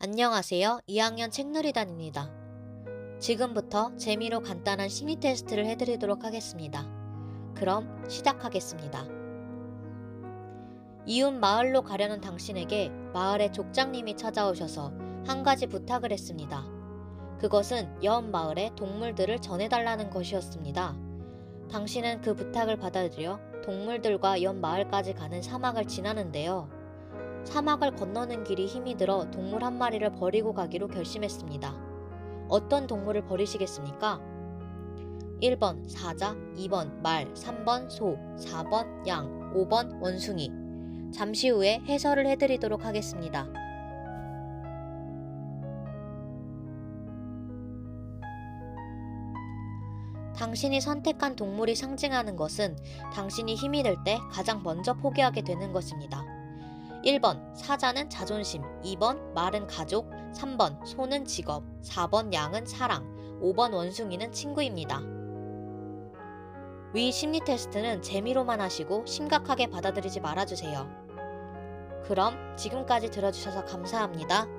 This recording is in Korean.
안녕하세요. 2학년 책놀이단입니다. 지금부터 재미로 간단한 심리 테스트를 해드리도록 하겠습니다. 그럼 시작하겠습니다. 이웃 마을로 가려는 당신에게 마을의 족장님이 찾아오셔서 한 가지 부탁을 했습니다. 그것은 옆 마을의 동물들을 전해달라는 것이었습니다. 당신은 그 부탁을 받아들여 동물들과 옆 마을까지 가는 사막을 지나는데요. 사막을 건너는 길이 힘이 들어 동물 한 마리를 버리고 가기로 결심했습니다. 어떤 동물을 버리시겠습니까? 1번 사자, 2번 말, 3번 소, 4번 양, 5번 원숭이. 잠시 후에 해설을 해드리도록 하겠습니다. 당신이 선택한 동물이 상징하는 것은 당신이 힘이 들 때 가장 먼저 포기하게 되는 것입니다. 1번 사자는 자존심, 2번 말은 가족, 3번 소는 직업, 4번 양은 사랑, 5번 원숭이는 친구입니다. 위 심리 테스트는 재미로만 하시고 심각하게 받아들이지 말아주세요. 그럼 지금까지 들어주셔서 감사합니다.